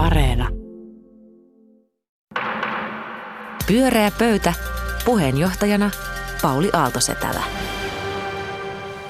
Areena. Pyöreä pöytä. Puheenjohtajana Pauli Aaltosetälä.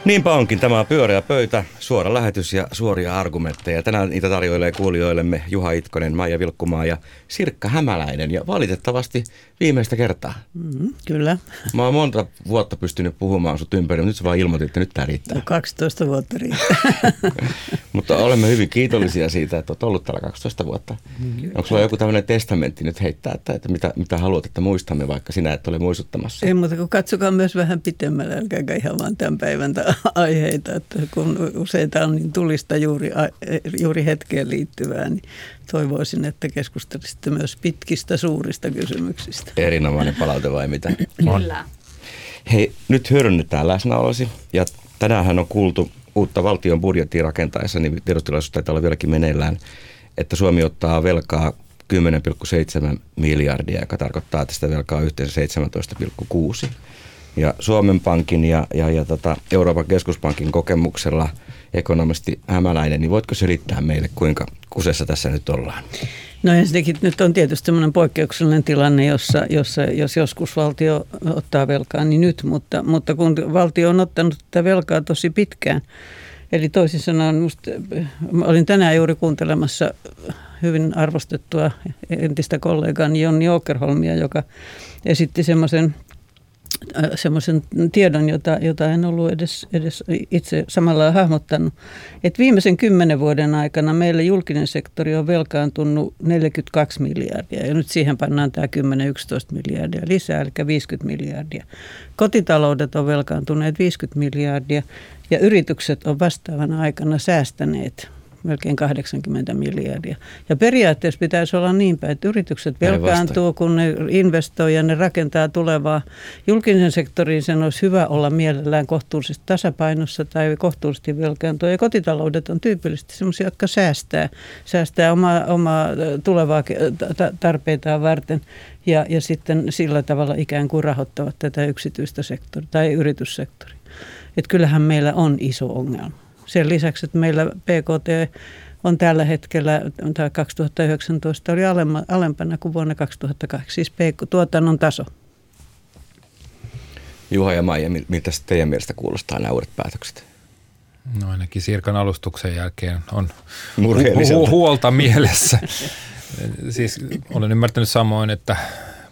Niinpä onkin. Tämä on pyöreä pöytä, suora lähetys ja suoria argumentteja. Tänään niitä tarjoilee kuulijoillemme Juha Itkonen, Maija Vilkkumaa ja Sirkka Hämäläinen. Ja valitettavasti viimeistä kertaa. Mm, kyllä. Mä oon monta vuotta pystynyt puhumaan sut ympäri, mutta nyt sä vaan ilmoitit, että nyt tää riittää. No 12 vuotta riittää. mutta olemme hyvin kiitollisia siitä, että olet ollut täällä 12 vuotta. Kyllä. Onko sulla joku tämmöinen testamentti nyt heittää, että, että mitä, mitä haluat, että muistamme, vaikka sinä et ole muistuttamassa? Ei mutta kun katsokaa myös vähän pitemmälle, älkääkä ihan vaan tämän päivän aiheita, että kun useita on niin tulista juuri, juuri hetkeen liittyvää, niin toivoisin, että keskustelisitte myös pitkistä suurista kysymyksistä. Erinomainen palaute vai mitä? Kyllä. Hei, nyt hyödynnetään läsnäolosi ja tänään on kuultu uutta valtion budjettia rakentaessa, niin tiedostilaisuus taitaa olla vieläkin meneillään, että Suomi ottaa velkaa 10,7 miljardia, joka tarkoittaa, että sitä velkaa yhteensä 17,6. Ja Suomen Pankin ja, ja, ja tota Euroopan keskuspankin kokemuksella ekonomisti Hämäläinen, niin voitko selittää meille, kuinka kusessa tässä nyt ollaan? No ensinnäkin nyt on tietysti sellainen poikkeuksellinen tilanne, jossa, jossa jos joskus valtio ottaa velkaa, niin nyt, mutta, mutta kun valtio on ottanut tätä velkaa tosi pitkään, eli toisin sanoen, musta, olin tänään juuri kuuntelemassa hyvin arvostettua entistä kollegani Jonni Åkerholmia, joka esitti semmoisen semmoisen tiedon, jota, jota en ollut edes, edes itse samalla hahmottanut. Että viimeisen kymmenen vuoden aikana meillä julkinen sektori on velkaantunut 42 miljardia ja nyt siihen pannaan tämä 10-11 miljardia lisää, eli 50 miljardia. Kotitaloudet on velkaantuneet 50 miljardia ja yritykset on vastaavana aikana säästäneet melkein 80 miljardia. Ja periaatteessa pitäisi olla niin päin, että yritykset velkaantuu, kun ne investoi ja ne rakentaa tulevaa. Julkisen sektorin sen olisi hyvä olla mielellään kohtuullisesti tasapainossa tai kohtuullisesti velkaantua. Ja kotitaloudet on tyypillisesti sellaisia, jotka säästää, säästää omaa, omaa tulevaa tarpeitaan varten ja, ja sitten sillä tavalla ikään kuin rahoittavat tätä yksityistä sektoria tai yrityssektoria. Että kyllähän meillä on iso ongelma. Sen lisäksi, että meillä PKT on tällä hetkellä, tai 2019 oli alempana kuin vuonna 2008, siis tuotannon taso. Juha ja Maija, miltä teidän mielestä kuulostaa nämä uudet päätökset? No ainakin Sirkan alustuksen jälkeen on hu- huolta mielessä. siis olen ymmärtänyt samoin, että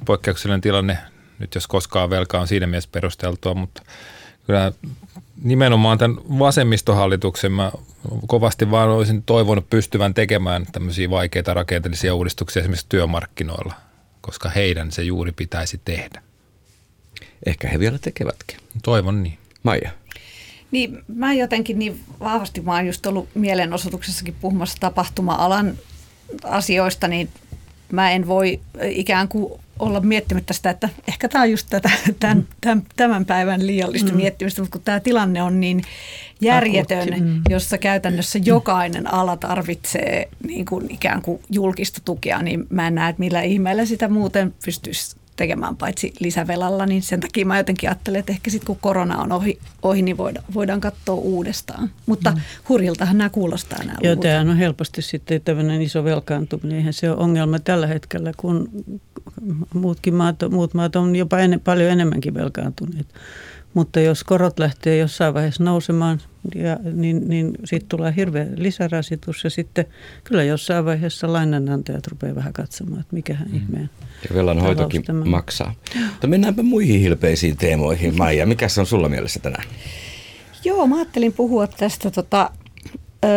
poikkeuksellinen tilanne, nyt jos koskaan velka on siinä mielessä perusteltua, mutta kyllä nimenomaan tämän vasemmistohallituksen mä kovasti vaan olisin toivonut pystyvän tekemään tämmöisiä vaikeita rakenteellisia uudistuksia esimerkiksi työmarkkinoilla, koska heidän se juuri pitäisi tehdä. Ehkä he vielä tekevätkin. Toivon niin. Maija. Niin, mä jotenkin niin vahvasti, mä oon just ollut mielenosoituksessakin puhumassa tapahtuma-alan asioista, niin mä en voi ikään kuin olla miettimättä sitä, että ehkä tämä on just tätä, tämän, tämän, tämän päivän liiallista mm. miettimistä, mutta kun tämä tilanne on niin järjetön, mm. jossa käytännössä jokainen ala tarvitsee niin kuin ikään kuin julkista tukea, niin mä en näe, että millä ihmeellä sitä muuten pystyisi tekemään paitsi lisävelalla, niin sen takia mä jotenkin ajattelen, että ehkä sitten kun korona on ohi, ohi niin voidaan, voidaan katsoa uudestaan. Mutta mm. hurjiltahan nämä kuulostaa nämä Joo, tämä on helposti sitten tämmöinen iso velkaantuminen. Eihän se ole ongelma tällä hetkellä, kun muutkin maat, muut maat on jopa en, paljon enemmänkin velkaantuneet. Mutta jos korot lähtee jossain vaiheessa nousemaan, ja, niin, niin siitä tulee hirveä lisärasitus ja sitten kyllä jossain vaiheessa lainanantajat rupeaa vähän katsomaan, että mikähän mm. ihmeen Ja velanhoitokin maksaa. Mutta mennäänpä muihin hilpeisiin teemoihin. Maija, mikä se on sulla mielessä tänään? Joo, mä ajattelin puhua tästä tota, ö,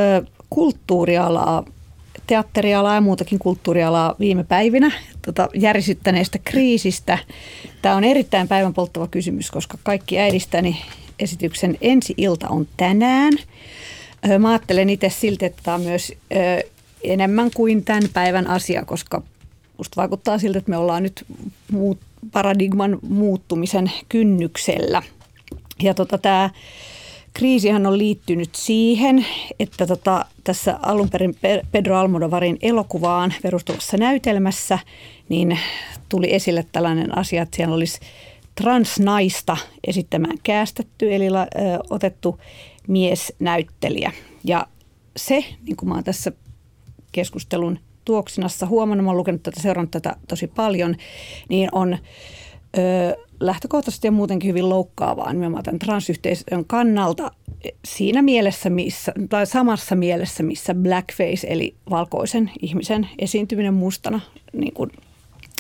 kulttuurialaa teatterialaa ja muutakin kulttuurialaa viime päivinä tota, järisyttäneestä kriisistä. Tämä on erittäin päivän polttava kysymys, koska kaikki äidistäni esityksen ensi ilta on tänään. Mä ajattelen itse silti, että tämä on myös enemmän kuin tämän päivän asia, koska musta vaikuttaa siltä, että me ollaan nyt muut, paradigman muuttumisen kynnyksellä. Ja tota, tämä kriisihän on liittynyt siihen, että tota, tässä alun perin Pedro Almodovarin elokuvaan perustuvassa näytelmässä niin tuli esille tällainen asia, että siellä olisi transnaista esittämään käästetty, eli ö, otettu miesnäyttelijä. Ja se, niin kuin mä oon tässä keskustelun tuoksinassa huomannut, mä olen lukenut tätä, seurannut tätä tosi paljon, niin on ö, lähtökohtaisesti ja muutenkin hyvin loukkaavaa nimenomaan tämän transyhteisön kannalta siinä mielessä, missä, tai samassa mielessä, missä blackface, eli valkoisen ihmisen esiintyminen mustana, niin kuin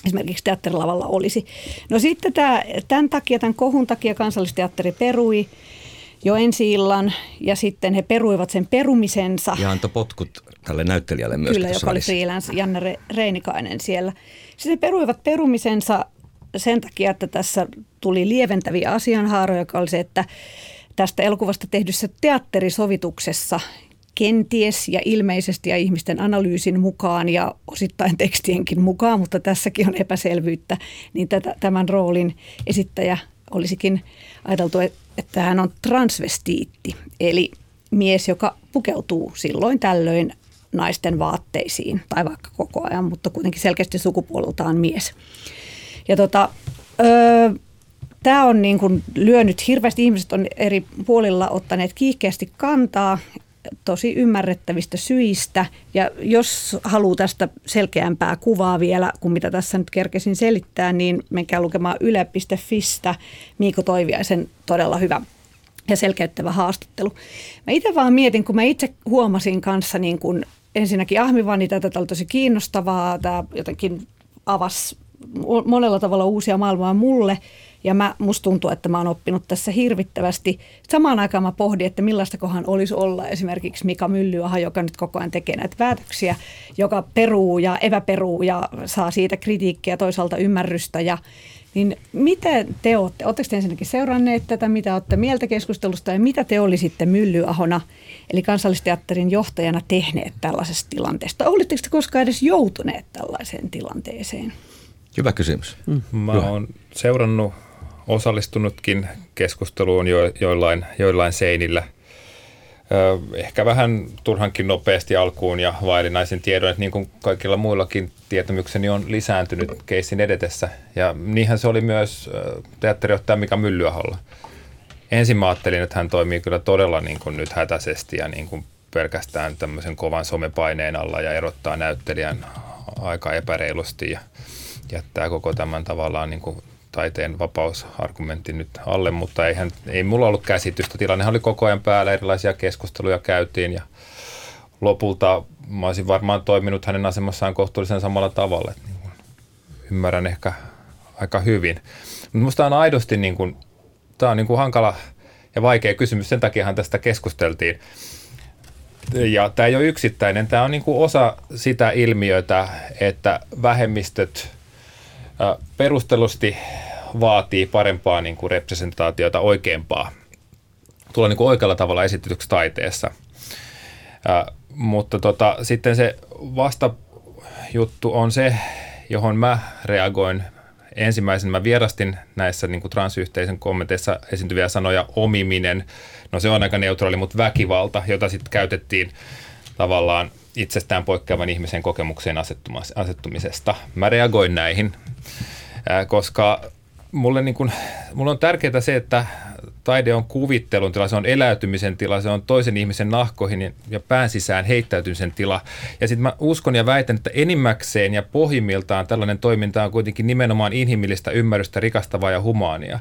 esimerkiksi teatterilavalla olisi. No sitten tämä, tämän takia, tämän kohun takia kansallisteatteri perui jo ensi illan ja sitten he peruivat sen perumisensa. Ja antoi potkut tälle näyttelijälle myös. Kyllä, joka oli freelance Janne Reinikainen siellä. Sitten he peruivat perumisensa sen takia, että tässä tuli lieventäviä asianhaaroja, joka oli se, että tästä elokuvasta tehdyssä teatterisovituksessa kenties ja ilmeisesti ja ihmisten analyysin mukaan ja osittain tekstienkin mukaan, mutta tässäkin on epäselvyyttä, niin tätä, tämän roolin esittäjä olisikin ajateltu, että hän on transvestiitti, eli mies, joka pukeutuu silloin tällöin naisten vaatteisiin tai vaikka koko ajan, mutta kuitenkin selkeästi sukupuoleltaan mies. Ja tota, öö, Tämä on niin kuin lyönyt hirveästi, ihmiset on eri puolilla ottaneet kiihkeästi kantaa tosi ymmärrettävistä syistä. Ja jos haluaa tästä selkeämpää kuvaa vielä, kuin mitä tässä nyt kerkesin selittää, niin menkää lukemaan yle.fistä Miiko Toiviaisen todella hyvä ja selkeyttävä haastattelu. Mä itse vaan mietin, kun mä itse huomasin kanssa niin kuin ensinnäkin Ahmivani tätä oli tosi kiinnostavaa, tämä jotenkin avasi monella tavalla uusia maailmaa mulle – ja mä, musta tuntuu, että mä oon oppinut tässä hirvittävästi. Samaan aikaan mä pohdin, että millaista kohan olisi olla esimerkiksi Mika Myllyaha, joka nyt koko ajan tekee näitä päätöksiä, joka peruu ja eväperuu ja saa siitä kritiikkiä toisaalta ymmärrystä. Ja, niin miten te olette, oletteko te ensinnäkin seuranneet tätä, mitä olette mieltä keskustelusta ja mitä te olisitte Myllyahona, eli kansallisteatterin johtajana tehneet tällaisesta tilanteesta? Oletteko te koskaan edes joutuneet tällaiseen tilanteeseen? Hyvä kysymys. Mm. Mä oon seurannut osallistunutkin keskusteluun jo, joillain, joillain seinillä. Ehkä vähän turhankin nopeasti alkuun ja vaillinaisen tiedon, että niin kuin kaikilla muillakin tietämykseni on lisääntynyt keissin edetessä. Ja niinhän se oli myös teatteriohtaja Mika Myllyaholla. Ensin mä ajattelin, että hän toimii kyllä todella niin kuin nyt hätäisesti ja niin kuin pelkästään tämmöisen kovan somepaineen alla ja erottaa näyttelijän aika epäreilusti ja jättää koko tämän tavallaan niin kuin taiteen vapausargumentti nyt alle, mutta eihän, ei mulla ollut käsitystä. Tilanne oli koko ajan päällä, erilaisia keskusteluja käytiin ja lopulta mä olisin varmaan toiminut hänen asemassaan kohtuullisen samalla tavalla. Että niin kuin ymmärrän ehkä aika hyvin. Mutta musta on aidosti niin kuin, tämä on niin kuin hankala ja vaikea kysymys, sen takiahan tästä keskusteltiin. Ja tämä ei ole yksittäinen, tämä on niin kuin osa sitä ilmiötä, että vähemmistöt – perustellusti vaatii parempaa niin kuin representaatiota, oikeampaa, tulla niin kuin oikealla tavalla esitetyksi taiteessa. Ä, mutta tota, sitten se vastajuttu on se, johon mä reagoin ensimmäisen. Mä vierastin näissä niin kuin transyhteisön kommenteissa esiintyviä sanoja omiminen. No se on aika neutraali, mutta väkivalta, jota sitten käytettiin tavallaan itsestään poikkeavan ihmisen kokemukseen asettumisesta. Mä reagoin näihin, koska mulle, niin kun, mulle on tärkeää se, että taide on kuvittelun tila, se on eläytymisen tila, se on toisen ihmisen nahkoihin ja pään sisään heittäytymisen tila. Ja sitten mä uskon ja väitän, että enimmäkseen ja pohjimmiltaan tällainen toiminta on kuitenkin nimenomaan inhimillistä ymmärrystä, rikastavaa ja humaania.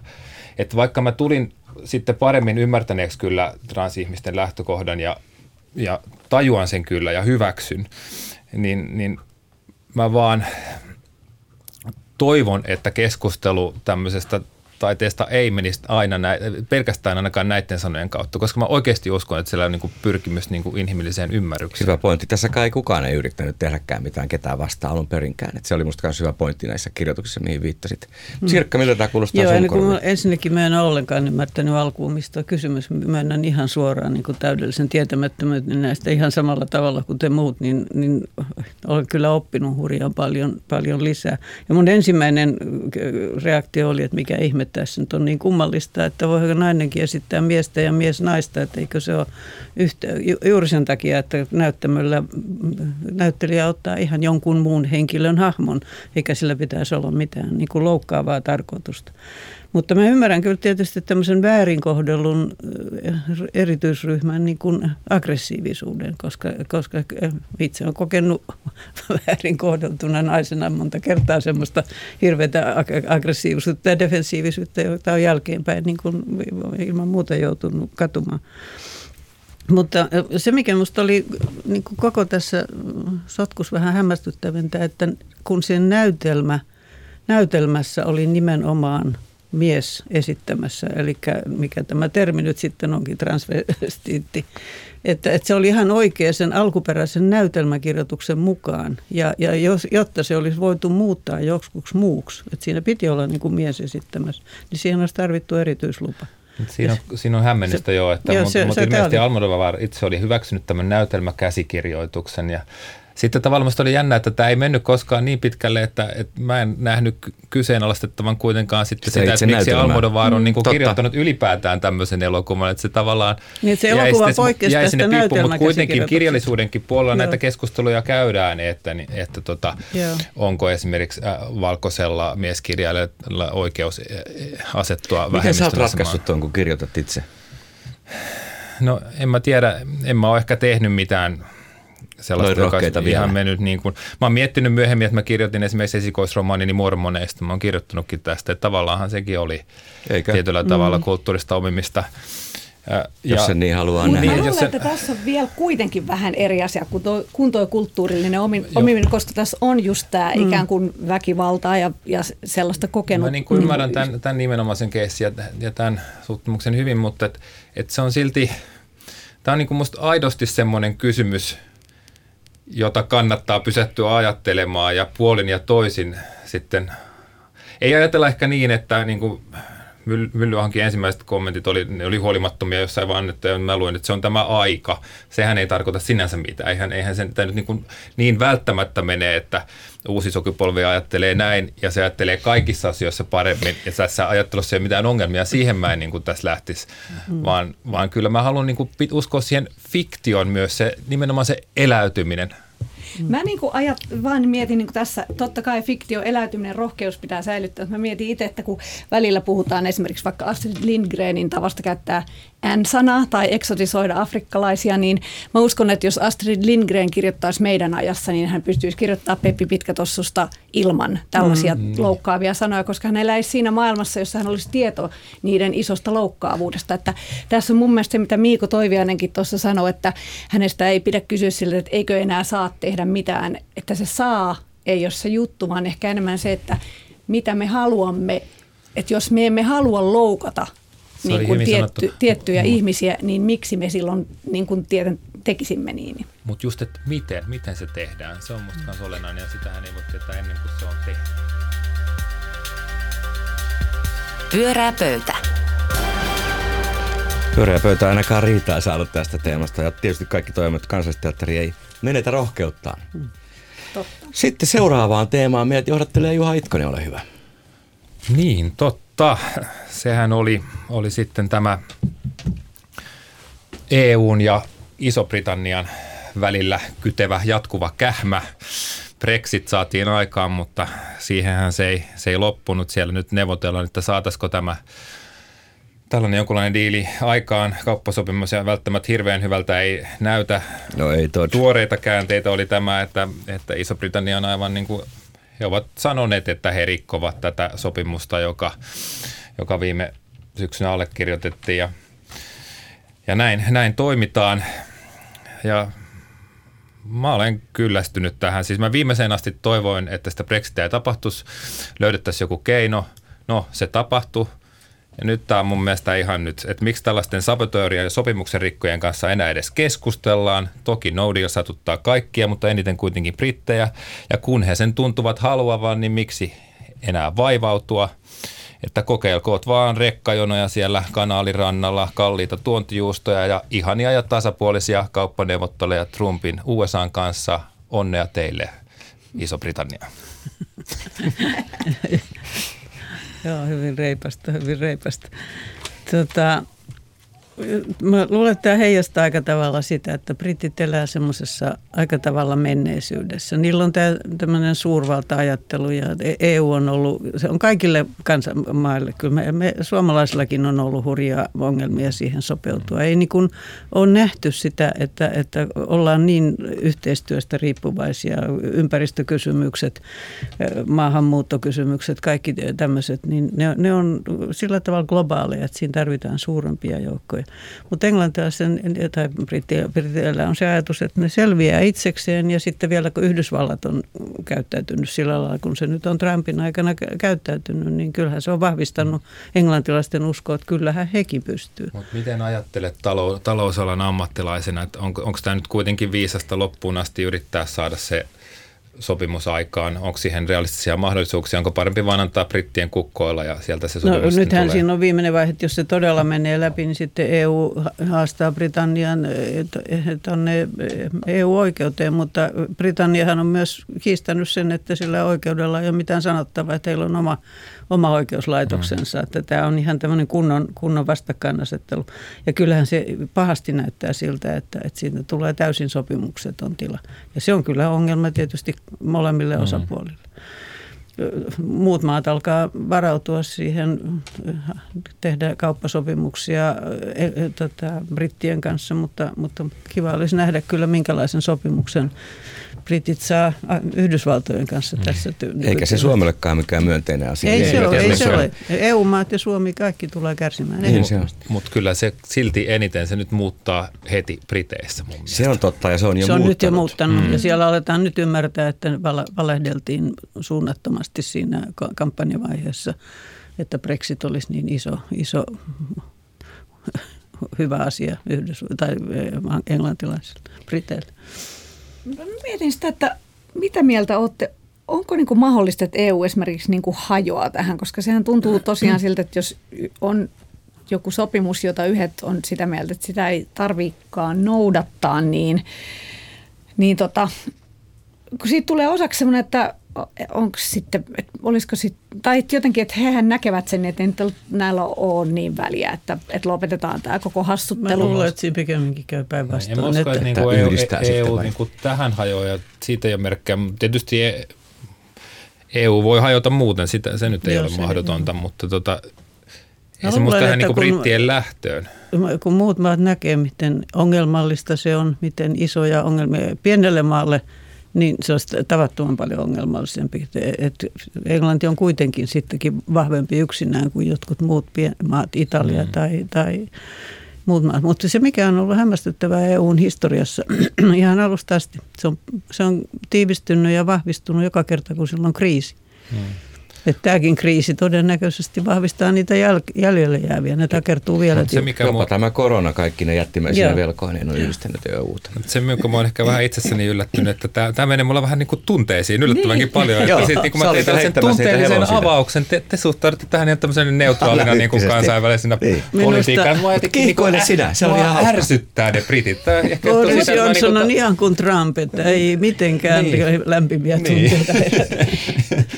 Että vaikka mä tulin sitten paremmin ymmärtäneeksi kyllä transihmisten lähtökohdan ja ja tajuan sen kyllä ja hyväksyn, niin, niin mä vaan toivon, että keskustelu tämmöisestä taiteesta ei menisi aina nä- pelkästään ainakaan näiden sanojen kautta, koska mä oikeasti uskon, että siellä on niin kuin pyrkimys niin kuin inhimilliseen ymmärrykseen. Hyvä pointti. Tässä kai kukaan ei yrittänyt tehdäkään mitään ketään vastaan alun perinkään. Että se oli musta myös hyvä pointti näissä kirjoituksissa, mihin viittasit. Hmm. Sirkka, miltä tämä kuulostaa Joo, niin kun ensinnäkin mä en ole ollenkaan ymmärtänyt alkuun, mistä on kysymys. Myönnän ihan suoraan niin kuin täydellisen tietämättömyyden näistä ihan samalla tavalla kuin te muut, niin, niin olen kyllä oppinut hurjaan paljon, paljon lisää. Ja mun ensimmäinen reaktio oli, että mikä ihme tässä nyt on niin kummallista, että voiko nainenkin esittää miestä ja mies naista, että eikö se ole yhtä, juuri sen takia, että näyttämöllä näyttelijä ottaa ihan jonkun muun henkilön hahmon, eikä sillä pitäisi olla mitään niin kuin loukkaavaa tarkoitusta. Mutta mä ymmärrän kyllä tietysti tämmöisen väärinkohdellun erityisryhmän niin kuin aggressiivisuuden, koska, koska itse olen kokenut väärin kohdeltuna naisena monta kertaa semmoista hirveätä aggressiivisuutta ja defensiivisyyttä, jota on jälkeenpäin niin kuin ilman muuta joutunut katumaan. Mutta se, mikä minusta oli niin kuin koko tässä sotkus vähän hämmästyttävintä, että kun sen näytelmä, näytelmässä oli nimenomaan mies esittämässä, eli mikä tämä termi nyt sitten onkin, transvestiitti, että, että se oli ihan oikea sen alkuperäisen näytelmäkirjoituksen mukaan, ja, ja jos, jotta se olisi voitu muuttaa joskus muuksi, että siinä piti olla niin kuin mies esittämässä, niin siihen olisi tarvittu erityislupa. Siinä on, siinä on hämmennystä se, jo, että joo, mutta, se, mutta se ilmeisesti Almodovar itse oli hyväksynyt tämän näytelmäkäsikirjoituksen ja sitten tavallaan oli jännä, että tämä ei mennyt koskaan niin pitkälle, että, että mä en nähnyt kyseenalaistettavan kuitenkaan sitten se sitä, että miksi Almodovar on mm, niin kuin kirjoittanut ylipäätään tämmöisen elokuvan, että se tavallaan niin, että se elokuva jäi, poikkesi jäi sinne piippuun, mutta kuitenkin kirjallisuudenkin puolella Joo. näitä keskusteluja käydään, että, että tota, onko esimerkiksi äh, valkoisella mieskirjailijalla oikeus äh, asettua Miten sä oot ratkaissut tuon, kun kirjoitat itse? No en mä tiedä, en mä ole ehkä tehnyt mitään sellaista, joka olisi vielä. ihan mennyt niin kuin, mä oon miettinyt myöhemmin, että mä kirjoitin esimerkiksi esikoisromaanini mormoneista, mä oon kirjoittanutkin tästä, että tavallaanhan sekin oli Eikä? tietyllä tavalla mm. kulttuurista omimista. Ja, jos se niin haluaa nähdä. Niin, mä luulen, että tässä on vielä kuitenkin vähän eri asia kuin tuo, kuin tuo kulttuurillinen omiminen, koska tässä on just tämä mm. ikään kuin väkivaltaa ja, ja sellaista kokenut. Mä niin kuin ymmärrän tämän, tämän nimenomaisen keissin ja, ja tämän suuttumuksen hyvin, mutta et, et se on silti, tämä on niin kuin musta aidosti semmoinen kysymys – jota kannattaa pysähtyä ajattelemaan ja puolin ja toisin sitten. Ei ajatella ehkä niin, että niin kuin Myllyahankin ensimmäiset kommentit oli, ne oli huolimattomia jossain vaan, että mä luen, että se on tämä aika. Sehän ei tarkoita sinänsä mitään. Eihän, eihän se nyt niin, kuin niin välttämättä mene, että uusi sukupolvi ajattelee näin ja se ajattelee kaikissa asioissa paremmin ja tässä ajattelussa ei ole mitään ongelmia. Siihen mä en niin kuin tässä lähtisi, mm. vaan, vaan kyllä mä haluan niin kuin uskoa siihen fiktion myös, se, nimenomaan se eläytyminen – Mä niin kuin ajat, vaan mietin niin kuin tässä, totta kai fiktio, eläytyminen, rohkeus pitää säilyttää. Mä mietin itse, että kun välillä puhutaan esimerkiksi vaikka Astrid Lindgrenin tavasta käyttää N-sanaa tai eksotisoida afrikkalaisia, niin mä uskon, että jos Astrid Lindgren kirjoittaisi meidän ajassa, niin hän pystyisi kirjoittamaan Peppi Pitkätossusta ilman tällaisia mm. loukkaavia sanoja, koska hän eläisi siinä maailmassa, jossa hän olisi tieto niiden isosta loukkaavuudesta. Että tässä on mun mielestä se, mitä Miiko Toiviainenkin tuossa sanoi, että hänestä ei pidä kysyä siltä, että eikö enää saa tehdä mitään, että se saa ei ole se juttu, vaan ehkä enemmän se, että mitä me haluamme, että jos me emme halua loukata – niin kuin tietty, tiettyjä mm. ihmisiä, niin miksi me silloin niin kuin tieten, tekisimme niin? Mutta just, että miten, miten se tehdään, se on musta myös olennainen ja sitähän ei voi tietää ennen kuin se on tehty. Pyörää pöytä. Pyörää pöytä ainakaan riittää saanut tästä teemasta ja tietysti kaikki toimet kansallisteatteri ei menetä rohkeuttaan. Hmm. Totta. Sitten seuraavaan teemaan meidät johdattelee Juha Itkonen, ole hyvä. Niin, totta. Sehän oli, oli sitten tämä EUn ja Iso-Britannian välillä kytevä jatkuva kähmä. Brexit saatiin aikaan, mutta siihenhän se ei, se ei loppunut. Siellä nyt neuvotellaan, että saataisiko tämä tällainen jonkunlainen diili aikaan. Kauppasopimus ja välttämättä hirveän hyvältä ei näytä. No ei Tuoreita käänteitä oli tämä, että, että Iso-Britannia on aivan niin kuin he ovat sanoneet, että he rikkovat tätä sopimusta, joka, joka viime syksynä allekirjoitettiin ja, ja näin, näin toimitaan. Ja mä olen kyllästynyt tähän. Siis mä viimeiseen asti toivoin, että sitä Brexitia ei tapahtuisi, löydettäisiin joku keino. No, se tapahtui. Ja nyt tämä on mun mielestä ihan nyt, että miksi tällaisten sabotöörien ja sopimuksen rikkojen kanssa enää edes keskustellaan. Toki no deal satuttaa kaikkia, mutta eniten kuitenkin brittejä. Ja kun he sen tuntuvat haluavan, niin miksi enää vaivautua? Että kokeilkoot vaan rekkajonoja siellä kanaalirannalla, kalliita tuontijuustoja ja ihania ja tasapuolisia kauppaneuvotteluja Trumpin USAn kanssa. Onnea teille, Iso-Britannia. Joo, hyvin reipasta, hyvin reipasta. Tota, mä luulen, että tämä heijastaa aika tavalla sitä, että britit elää semmoisessa aika tavalla menneisyydessä. Niillä on tämmöinen suurvalta-ajattelu ja EU on ollut, se on kaikille kansanmaille, kyllä me, me suomalaisillakin on ollut hurjaa ongelmia siihen sopeutua. Ei niin kuin ole nähty sitä, että, että ollaan niin yhteistyöstä riippuvaisia, ympäristökysymykset, maahanmuuttokysymykset, kaikki tämmöiset, niin ne, ne on sillä tavalla globaaleja, että siinä tarvitaan suurempia joukkoja. Mutta englantilaisen tai brittilällä on se ajatus, että ne selviää itsekseen ja sitten vielä kun Yhdysvallat on käyttäytynyt sillä lailla, kun se nyt on Trumpin aikana käyttäytynyt, niin kyllähän se on vahvistanut englantilaisten uskoa, että kyllähän hekin pystyy. Mut miten ajattelet talou- talousalan ammattilaisena, että on, onko tämä nyt kuitenkin viisasta loppuun asti yrittää saada se – sopimusaikaan? Onko siihen realistisia mahdollisuuksia? Onko parempi vain antaa brittien kukkoilla ja sieltä se sopimus No nythän tulee? siinä on viimeinen vaihe, että jos se todella menee läpi, niin sitten EU haastaa Britannian tuonne EU-oikeuteen, mutta Britanniahan on myös kiistänyt sen, että sillä oikeudella ei ole mitään sanottavaa, että heillä on oma oma oikeuslaitoksensa. Mm. Että tämä on ihan tämmöinen kunnon, kunnon vastakkainasettelu. Ja kyllähän se pahasti näyttää siltä, että, että siitä tulee täysin sopimukseton tila. Ja se on kyllä ongelma tietysti molemmille mm. osapuolille muut maat alkaa varautua siihen, tehdä kauppasopimuksia e, e, tota, brittien kanssa, mutta, mutta kiva olisi nähdä kyllä minkälaisen sopimuksen britit saa Yhdysvaltojen kanssa mm. tässä. Ty- Eikä se Suomellekaan mikään myönteinen asia. Ei, ei se ole. Ei se ole. EU-maat ja Suomi kaikki tulee kärsimään. Niin Mutta kyllä se silti eniten se nyt muuttaa heti Briteissä mun Se on totta ja se on jo Se on nyt jo muuttanut mm. ja siellä aletaan nyt ymmärtää, että valehdeltiin suunnattomasti siinä kampanjavaiheessa, että Brexit olisi niin iso, iso hyvä asia Yhdys- tai englantilaisille, briteille. Mä mietin sitä, että mitä mieltä olette, onko niin kuin mahdollista, että EU esimerkiksi niin kuin hajoaa tähän, koska sehän tuntuu tosiaan siltä, että jos on joku sopimus, jota yhdet on sitä mieltä, että sitä ei tarvikaan noudattaa, niin, niin tota, kun siitä tulee osaksi sellainen, että onko sitten, että olisiko sitten, tai jotenkin, että hehän näkevät sen, että ei näillä ole niin väliä, että, että lopetetaan tämä koko hassuttelu. Mä luulen, että siinä pikemminkin käy päinvastoin. En usko, että, että niinku EU, EU niinku tähän hajoaa ja siitä ei ole merkkejä. Tietysti EU voi hajota muuten, sitä, se nyt ei Joo, ole mahdotonta, niin. mutta tota, ei se musta tähän niin brittien lähtöön. Kun muut maat näkee, miten ongelmallista se on, miten isoja ongelmia pienelle maalle – niin se olisi tavattoman paljon ongelmallisempi. Et Englanti on kuitenkin sittenkin vahvempi yksinään kuin jotkut muut maat, Italia mm. tai, tai muut maat. Mutta se, mikä on ollut hämmästyttävää EUn historiassa ihan alusta asti, se on, se on tiivistynyt ja vahvistunut joka kerta, kun sillä on kriisi. Mm. Että tämäkin kriisi todennäköisesti vahvistaa niitä jäl- jäljelle jääviä. Ne takertuu vielä. Se, mikä Jopa mua... tämä korona kaikki ne jättimäisiä velkoineen on yhdistänyt jo uutta. Se, mikä mä oon ehkä vähän itsessäni yllättynyt, että tämä, tämä menee mulla vähän niin kuin tunteisiin yllättävänkin niin. paljon. Että sit, niin kun mä tein tällaisen tunteellisen avauksen, te, te suhtaudutte tähän ihan tämmöisen neutraalina niin kuin kansainvälisenä niin. politiikan. Kiihkoile niin sinä, se on ihan ärsyttää ne britit. Boris Johnson on ihan kuin Trump, että ei mitenkään niin. lämpimiä tunteita.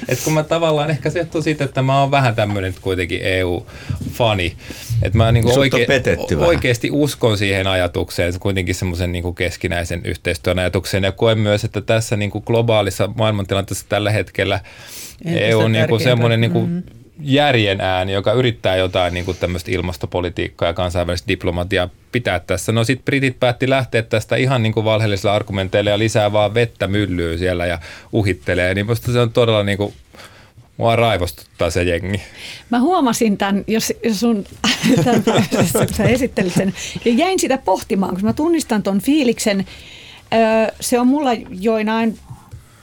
Että kun mä tavallaan ehkä se johtuu siitä, että mä oon vähän tämmöinen kuitenkin EU-fani. Että mä niin oike- oikeasti uskon siihen ajatukseen, kuitenkin semmoisen niin keskinäisen yhteistyön ajatukseen. Ja koen myös, että tässä niin kuin globaalissa maailmantilanteessa tällä hetkellä Entistä EU on niin kuin semmoinen niin kuin mm-hmm järjen ääni, joka yrittää jotain niin kuin tämmöistä ilmastopolitiikkaa ja kansainvälistä diplomatiaa pitää tässä. No sitten britit päätti lähteä tästä ihan niin kuin valheellisilla argumenteilla ja lisää vaan vettä myllyy siellä ja uhittelee. Niin musta se on todella niin kuin Mua raivostuttaa se jengi. Mä huomasin tämän, jos, jos sun tämän esittelit sen, ja jäin sitä pohtimaan, koska mä tunnistan ton fiiliksen. Se on mulla joinain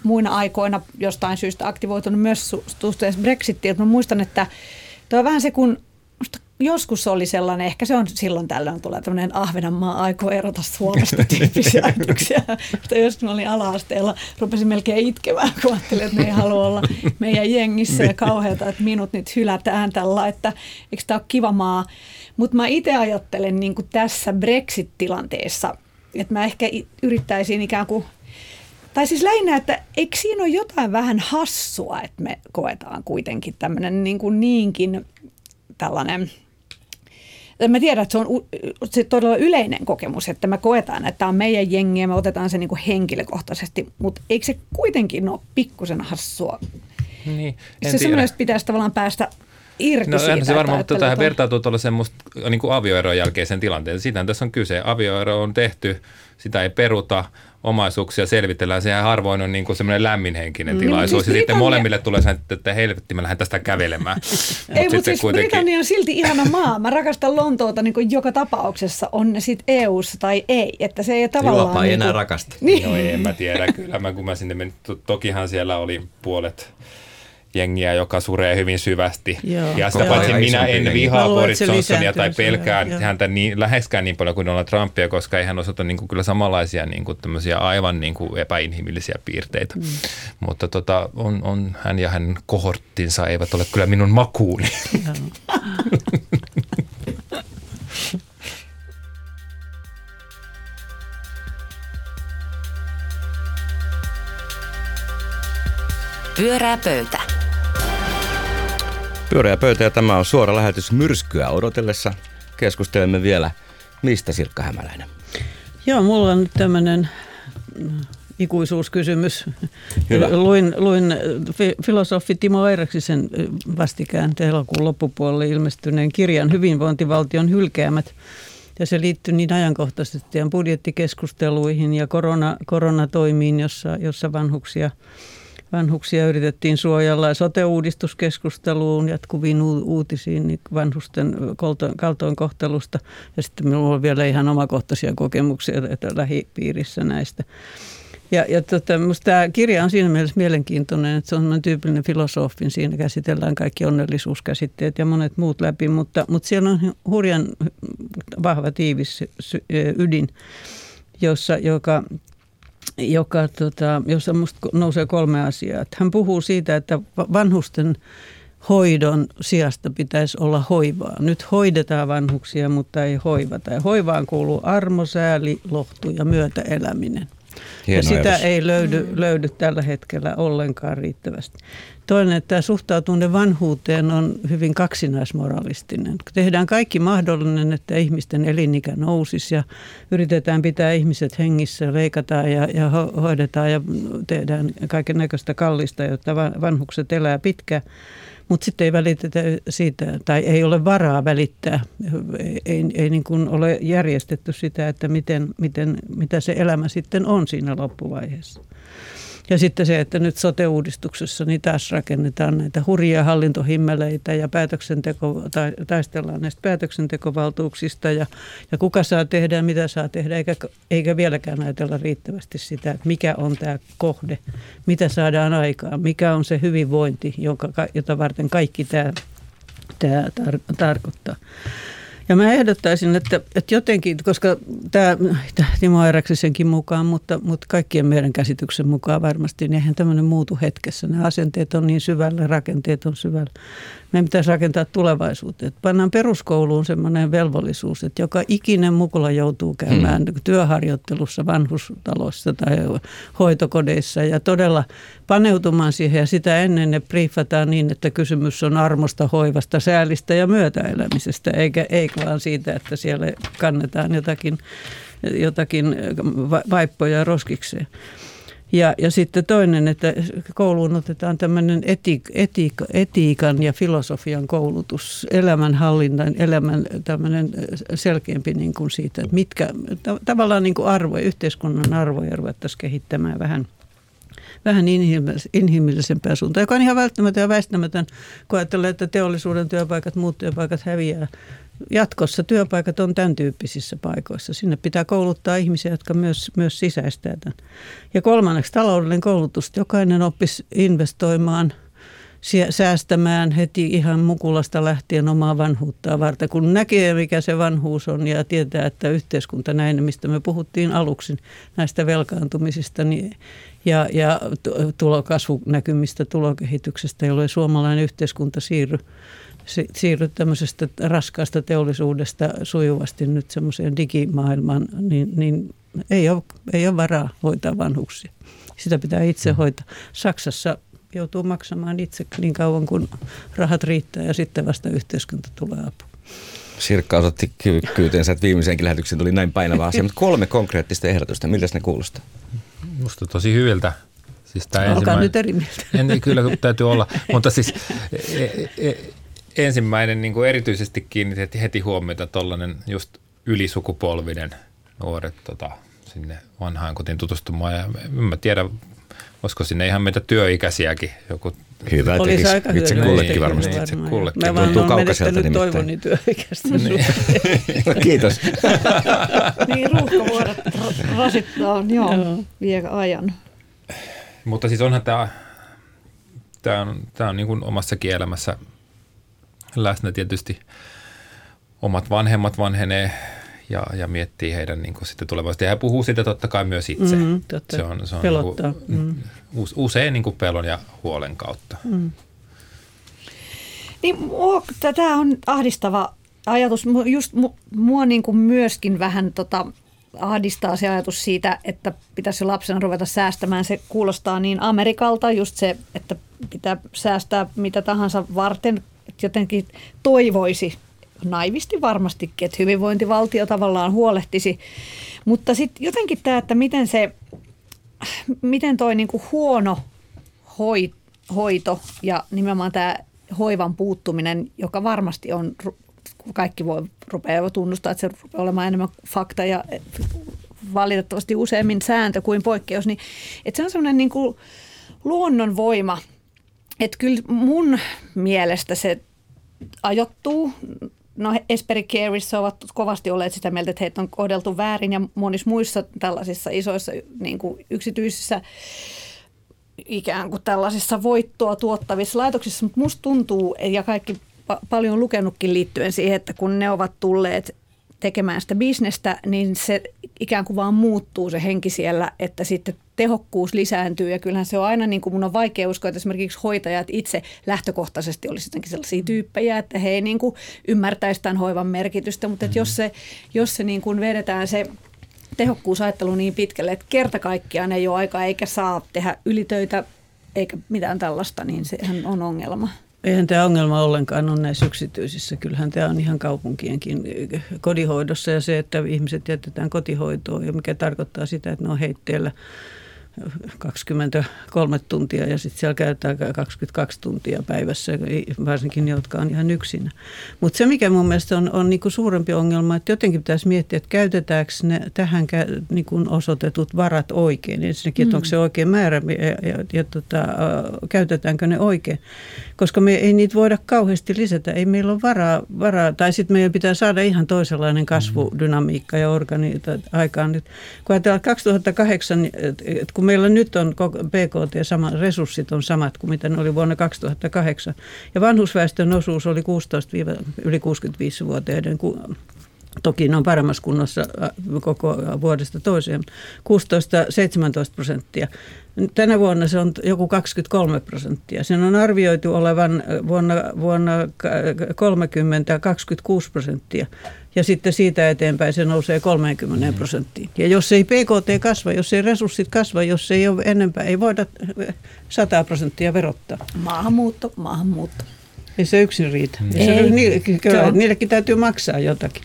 muina aikoina jostain syystä aktivoitunut myös suhteessa Brexitiin. Mä muistan, että tuo on vähän se, kun joskus oli sellainen, ehkä se on silloin tällöin tulee tämmöinen Ahvenanmaa aikoo erota Suomesta tyyppisiä ajatuksia. Mutta jos mä olin ala-asteella, rupesin melkein itkemään, kun ajattelin, että ne ei halua olla meidän jengissä ja kauheata, että minut nyt hylätään tällä, että eikö tämä ole kiva maa. Mutta mä itse ajattelen niin kuin tässä Brexit-tilanteessa, että mä ehkä yrittäisin ikään kuin tai siis lähinnä, että eikö siinä ole jotain vähän hassua, että me koetaan kuitenkin tämmöinen niin kuin niinkin tällainen mä tiedän, että se on se todella yleinen kokemus, että me koetaan, että tämä on meidän jengiä, me otetaan se niin kuin henkilökohtaisesti, mutta eikö se kuitenkin ole pikkusen hassua? Niin, se semmoinen, että pitäisi tavallaan päästä irti no, siitä. se varmaan, mutta tota, vertautuu tuollaisen musta, niin avioeron jälkeisen tilanteen. Siitä tässä on kyse. Avioero on tehty, sitä ei peruta, omaisuuksia selvitellään. Sehän harvoin on niin kuin semmoinen lämminhenkinen mm, tilaisuus. Siis ja sitten molemmille tulee sen, että helvetti, mä lähden tästä kävelemään. ei, mutta siis kuitenkin... Britannia on silti ihana maa. Mä rakastan Lontoota niin kuin joka tapauksessa, on ne sitten EU-ssa tai ei. Että se ei tavallaan... Juopa ei niin kuin... enää rakasta. Niin. No ei, en mä tiedä. Kyllä mä, kun mä sinne menin, tokihan siellä oli puolet jengiä, joka suree hyvin syvästi. Joo. Ja sitä paitsi minä en vihaa Boris Johnsonia tai pelkää joo. häntä niin, läheskään niin paljon kuin Donald Trumpia, koska ei hän osoita niin kuin, kyllä samanlaisia niin kuin, aivan niin kuin epäinhimillisiä piirteitä. Mm. Mutta tota, on, on, hän ja hänen kohorttinsa eivät ole kyllä minun makuuni. Pyörää pöytä. Pyöreä pöytä ja tämä on suora lähetys myrskyä odotellessa. Keskustelemme vielä. Mistä Sirkka Hämäläinen? Joo, mulla on nyt tämmöinen ikuisuuskysymys. Hyvä. Luin, luin filosofi Timo Eiraksisen vastikään elokuun loppupuolelle ilmestyneen kirjan Hyvinvointivaltion hylkäämät. Ja se liittyy niin ajankohtaisesti budjettikeskusteluihin ja korona, koronatoimiin, jossa, jossa vanhuksia – vanhuksia yritettiin suojella ja sote-uudistuskeskusteluun, jatkuviin uutisiin niin vanhusten kaltoinkohtelusta. Ja sitten minulla on vielä ihan omakohtaisia kokemuksia että lähipiirissä näistä. Ja, ja tota, tämä kirja on siinä mielessä mielenkiintoinen, että se on tyypillinen filosofin. Siinä käsitellään kaikki onnellisuuskäsitteet ja monet muut läpi, mutta, mutta siellä on hurjan vahva tiivis ydin, jossa, joka joka, tota, jossa musta nousee kolme asiaa. Hän puhuu siitä, että vanhusten hoidon sijasta pitäisi olla hoivaa. Nyt hoidetaan vanhuksia, mutta ei hoivata. Ja hoivaan kuuluu armo, sääli, lohtu ja myötäeläminen. Hieno ja sitä edes. ei löydy, löydy tällä hetkellä ollenkaan riittävästi. Toinen, että tämä suhtautuminen vanhuuteen on hyvin kaksinaismoralistinen. Tehdään kaikki mahdollinen, että ihmisten elinikä nousisi ja yritetään pitää ihmiset hengissä, leikataan ja, ja hoidetaan ja tehdään kaiken näköistä kallista, jotta vanhukset elää pitkään. Mutta sitten ei välitetä siitä, tai ei ole varaa välittää, ei, ei, niin kuin ole järjestetty sitä, että miten, miten, mitä se elämä sitten on siinä loppuvaiheessa. Ja sitten se, että nyt sote-uudistuksessa niin taas rakennetaan näitä hurjia hallintohimmeleitä ja päätöksenteko, tai taistellaan näistä päätöksentekovaltuuksista ja, ja kuka saa tehdä ja mitä saa tehdä, eikä, eikä vieläkään ajatella riittävästi sitä, että mikä on tämä kohde, mitä saadaan aikaan, mikä on se hyvinvointi, jonka, jota varten kaikki tämä, tämä tar- tarkoittaa. Ja mä ehdottaisin, että, että jotenkin, koska tämä Timo Eräksisenkin mukaan, mutta, mutta kaikkien meidän käsityksen mukaan varmasti, niin eihän tämmöinen muutu hetkessä. Nämä asenteet on niin syvällä, rakenteet on syvällä meidän pitäisi rakentaa tulevaisuuteen. Että pannaan peruskouluun sellainen velvollisuus, että joka ikinen mukula joutuu käymään mm. työharjoittelussa vanhustaloissa tai hoitokodeissa ja todella paneutumaan siihen ja sitä ennen ne briefataan niin, että kysymys on armosta, hoivasta, säälistä ja myötäelämisestä, eikä, eikä vaan siitä, että siellä kannetaan jotakin, jotakin vaippoja roskikseen. Ja, ja sitten toinen, että kouluun otetaan tämmöinen eti, etiik, etiikan ja filosofian koulutus, elämänhallinnan, elämän tämmöinen selkeämpi niin kuin siitä, että mitkä tavallaan niin kuin arvoja, yhteiskunnan arvoja ruvettaisiin kehittämään vähän – vähän inhimillisempää suuntaan, joka on ihan välttämätön ja väistämätön, kun ajattelee, että teollisuuden työpaikat, muut työpaikat häviää jatkossa työpaikat on tämän tyyppisissä paikoissa. Sinne pitää kouluttaa ihmisiä, jotka myös, myös sisäistää tämän. Ja kolmanneksi taloudellinen koulutus. Jokainen oppisi investoimaan, säästämään heti ihan mukulasta lähtien omaa vanhuuttaa varten. Kun näkee, mikä se vanhuus on ja tietää, että yhteiskunta näin, mistä me puhuttiin aluksi näistä velkaantumisista niin, ja, ja tulokasvunäkymistä, tulokehityksestä, jolloin suomalainen yhteiskunta siirry siirryt tämmöisestä raskaasta teollisuudesta sujuvasti nyt semmoiseen digimaailmaan, niin, niin ei, ole, ei ole varaa hoitaa vanhuksia. Sitä pitää itse hoitaa. Saksassa joutuu maksamaan itse niin kauan, kun rahat riittää ja sitten vasta yhteiskunta tulee apu. Sirkka osoitti kyvykkyytensä, että viimeisenkin lähetykseen tuli näin painava asia, mutta kolme konkreettista ehdotusta. Miltä ne kuulostaa? Musta tosi hyviltä. Siis tämä Olkaa nyt eri mieltä. En, kyllä täytyy olla, mutta siis e, e, ensimmäinen niin kuin erityisesti kiinnitti heti huomiota tuollainen just ylisukupolvinen nuoret tota, sinne vanhaan kotiin tutustumaan. Ja en mä tiedä, olisiko sinne ihan meitä työikäisiäkin joku Hyvä Olisi tekisi. aika itse kullekin varmasti. Itse kullekin. Mä vaan olen menettänyt toivoni työikäistä niin. no, Kiitos. niin ruuhkavuodet rasittaa, joo, joo. vie ajan. Mutta siis onhan tämä, tämä on, tämä on niin kuin omassa kielämässä läsnä tietysti. Omat vanhemmat vanhenee ja, ja miettii heidän niin kuin sitten tulevaisuutta. Ja he puhuu siitä totta kai myös itse. Mm, totta. Se on, se on Pelottaa. Niin kuin, mm. Usein niin kuin pelon ja huolen kautta. Mm. Niin, tämä on ahdistava ajatus. Just mua niin kuin myöskin vähän tota, ahdistaa se ajatus siitä, että pitäisi lapsena ruveta säästämään. Se kuulostaa niin Amerikalta, just se, että pitää säästää mitä tahansa varten. Jotenkin toivoisi naivisti varmastikin, että hyvinvointivaltio tavallaan huolehtisi. Mutta sitten jotenkin tämä, että miten se, miten toi niinku huono hoito ja nimenomaan tämä hoivan puuttuminen, joka varmasti on, kaikki voi rupeaa tunnustaa, että se rupeaa olemaan enemmän fakta ja valitettavasti useammin sääntö kuin poikkeus, niin että se on semmoinen niin kuin luonnonvoima, että kyllä mun mielestä se ajoittuu. No Esperi Carissa ovat kovasti olleet sitä mieltä, että heitä on kohdeltu väärin ja monissa muissa tällaisissa isoissa niin kuin yksityisissä ikään kuin tällaisissa voittoa tuottavissa laitoksissa, mutta musta tuntuu, ja kaikki pa- paljon lukenutkin liittyen siihen, että kun ne ovat tulleet tekemään sitä bisnestä, niin se ikään kuin vaan muuttuu se henki siellä, että sitten tehokkuus lisääntyy. Ja kyllähän se on aina, niin kuin mun on vaikea uskoa, että esimerkiksi hoitajat itse lähtökohtaisesti olisi jotenkin sellaisia tyyppejä, että he ei niin kuin ymmärtäisi tämän hoivan merkitystä. Mutta että jos se, jos se niin kuin vedetään se tehokkuusajattelu niin pitkälle, että kerta kaikkiaan ei ole aikaa eikä saa tehdä ylitöitä eikä mitään tällaista, niin sehän on ongelma. Eihän tämä ongelma ollenkaan ole näissä yksityisissä. Kyllähän tämä on ihan kaupunkienkin kodihoidossa ja se, että ihmiset jätetään kotihoitoon ja mikä tarkoittaa sitä, että ne on heitteellä 23 tuntia ja sitten siellä käytetään 22 tuntia päivässä, varsinkin ne, jotka on ihan yksin. Mutta se, mikä mun mielestä on, on niinku suurempi ongelma, että jotenkin pitäisi miettiä, että käytetäänkö ne tähän niinku osoitetut varat oikein. Ensinnäkin, että onko se oikein määrä ja, ja, ja tota, käytetäänkö ne oikein. Koska me ei niitä voida kauheasti lisätä, ei meillä ole varaa, varaa tai sitten meidän pitää saada ihan toisenlainen kasvudynamiikka ja organiita aikaan nyt. Kun ajatellaan 2008, että kun meillä nyt on PKT ja sama, resurssit on samat kuin mitä ne oli vuonna 2008. Ja vanhusväestön osuus oli 16 yli 65-vuotiaiden Toki ne on paremmassa kunnossa koko vuodesta toiseen. 16-17 prosenttia. Tänä vuonna se on joku 23 prosenttia. Sen on arvioitu olevan vuonna, vuonna 30 26 prosenttia. Ja sitten siitä eteenpäin se nousee 30 prosenttiin. Ja jos ei PKT kasva, jos ei resurssit kasva, jos ei ole enempää, ei voida 100 prosenttia verottaa. Maahanmuutto, maahanmuutto. Ei se yksin riitä. Ei. Se, niille, niillekin täytyy maksaa jotakin.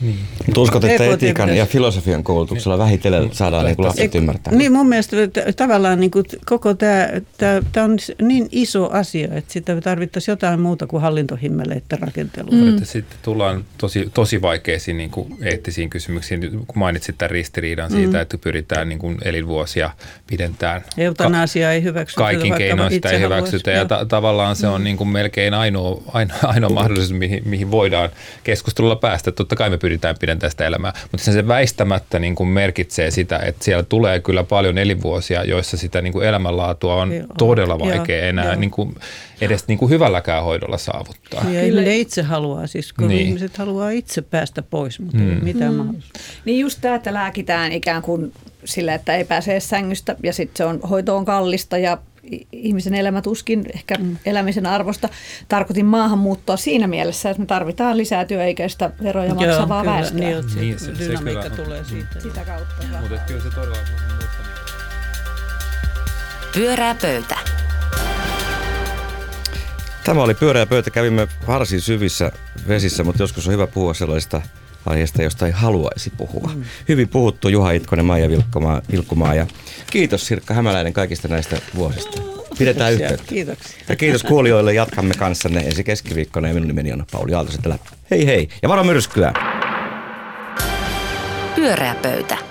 Niin. Mutta uskot, että etiikan ja filosofian koulutuksella niin. vähitellen saadaan niin lapset ymmärtää? Niin mun mielestä tavallaan niin kuin koko tämä, tämä, tämä on niin iso asia, että sitä tarvittaisiin jotain muuta kuin hallintohimmeleiden rakentelua. Mm. Sitten tullaan tosi, tosi vaikeisiin niin kuin eettisiin kysymyksiin, kun mainitsit tämän ristiriidan siitä, mm. että pyritään niin kuin elinvuosia pidentään. Eutanasia ka- ei hyväksytä. Kaikin keinoin sitä ei hyväksytä ja ta- tavallaan se on mm. niin kuin melkein ainoa, ainoa, ainoa mahdollisuus, mihin, mihin voidaan keskustelulla päästä. Totta kai me pyritään pyritään pidentämään sitä elämää. Mutta se väistämättä niin kuin merkitsee sitä, että siellä tulee kyllä paljon elinvuosia, joissa sitä niin kuin elämänlaatua on Joo, todella vaikea enää niin kuin edes niin kuin hyvälläkään hoidolla saavuttaa. Ja kyllä ne itse haluaa, siis kun niin. ihmiset haluaa itse päästä pois, mutta mm. ei mitään mm. Niin just tämä, että lääkitään ikään kuin sillä, että ei pääse sängystä ja sitten se on, hoito on kallista ja ihmisen elämä tuskin ehkä mm. elämisen arvosta. Tarkoitin maahanmuuttoa siinä mielessä, että me tarvitaan lisää työikäistä veroja maksavaa kyllä, väestöä. Niin, se, niin, se, dynamiikka se tulee siitä. Sitä kautta. Mutta kyllä se todella Pyörää pöytä. Tämä oli pyöreä pöytä. Kävimme varsin syvissä vesissä, mutta joskus on hyvä puhua sellaista aiheesta, josta ei haluaisi puhua. Mm. Hyvin puhuttu Juha Itkonen, Maija Vilkkumaa, Vilkkumaa ja kiitos Sirkka Hämäläinen kaikista näistä vuosista. Pidetään Kiitoksia, yhteyttä. Kiitoksia. Ja kiitos kuulijoille. Jatkamme kanssanne ensi keskiviikkona ja minun nimeni on Pauli Aaltosetälä. Hei hei ja varo myrskyä. Pyöreä pöytä.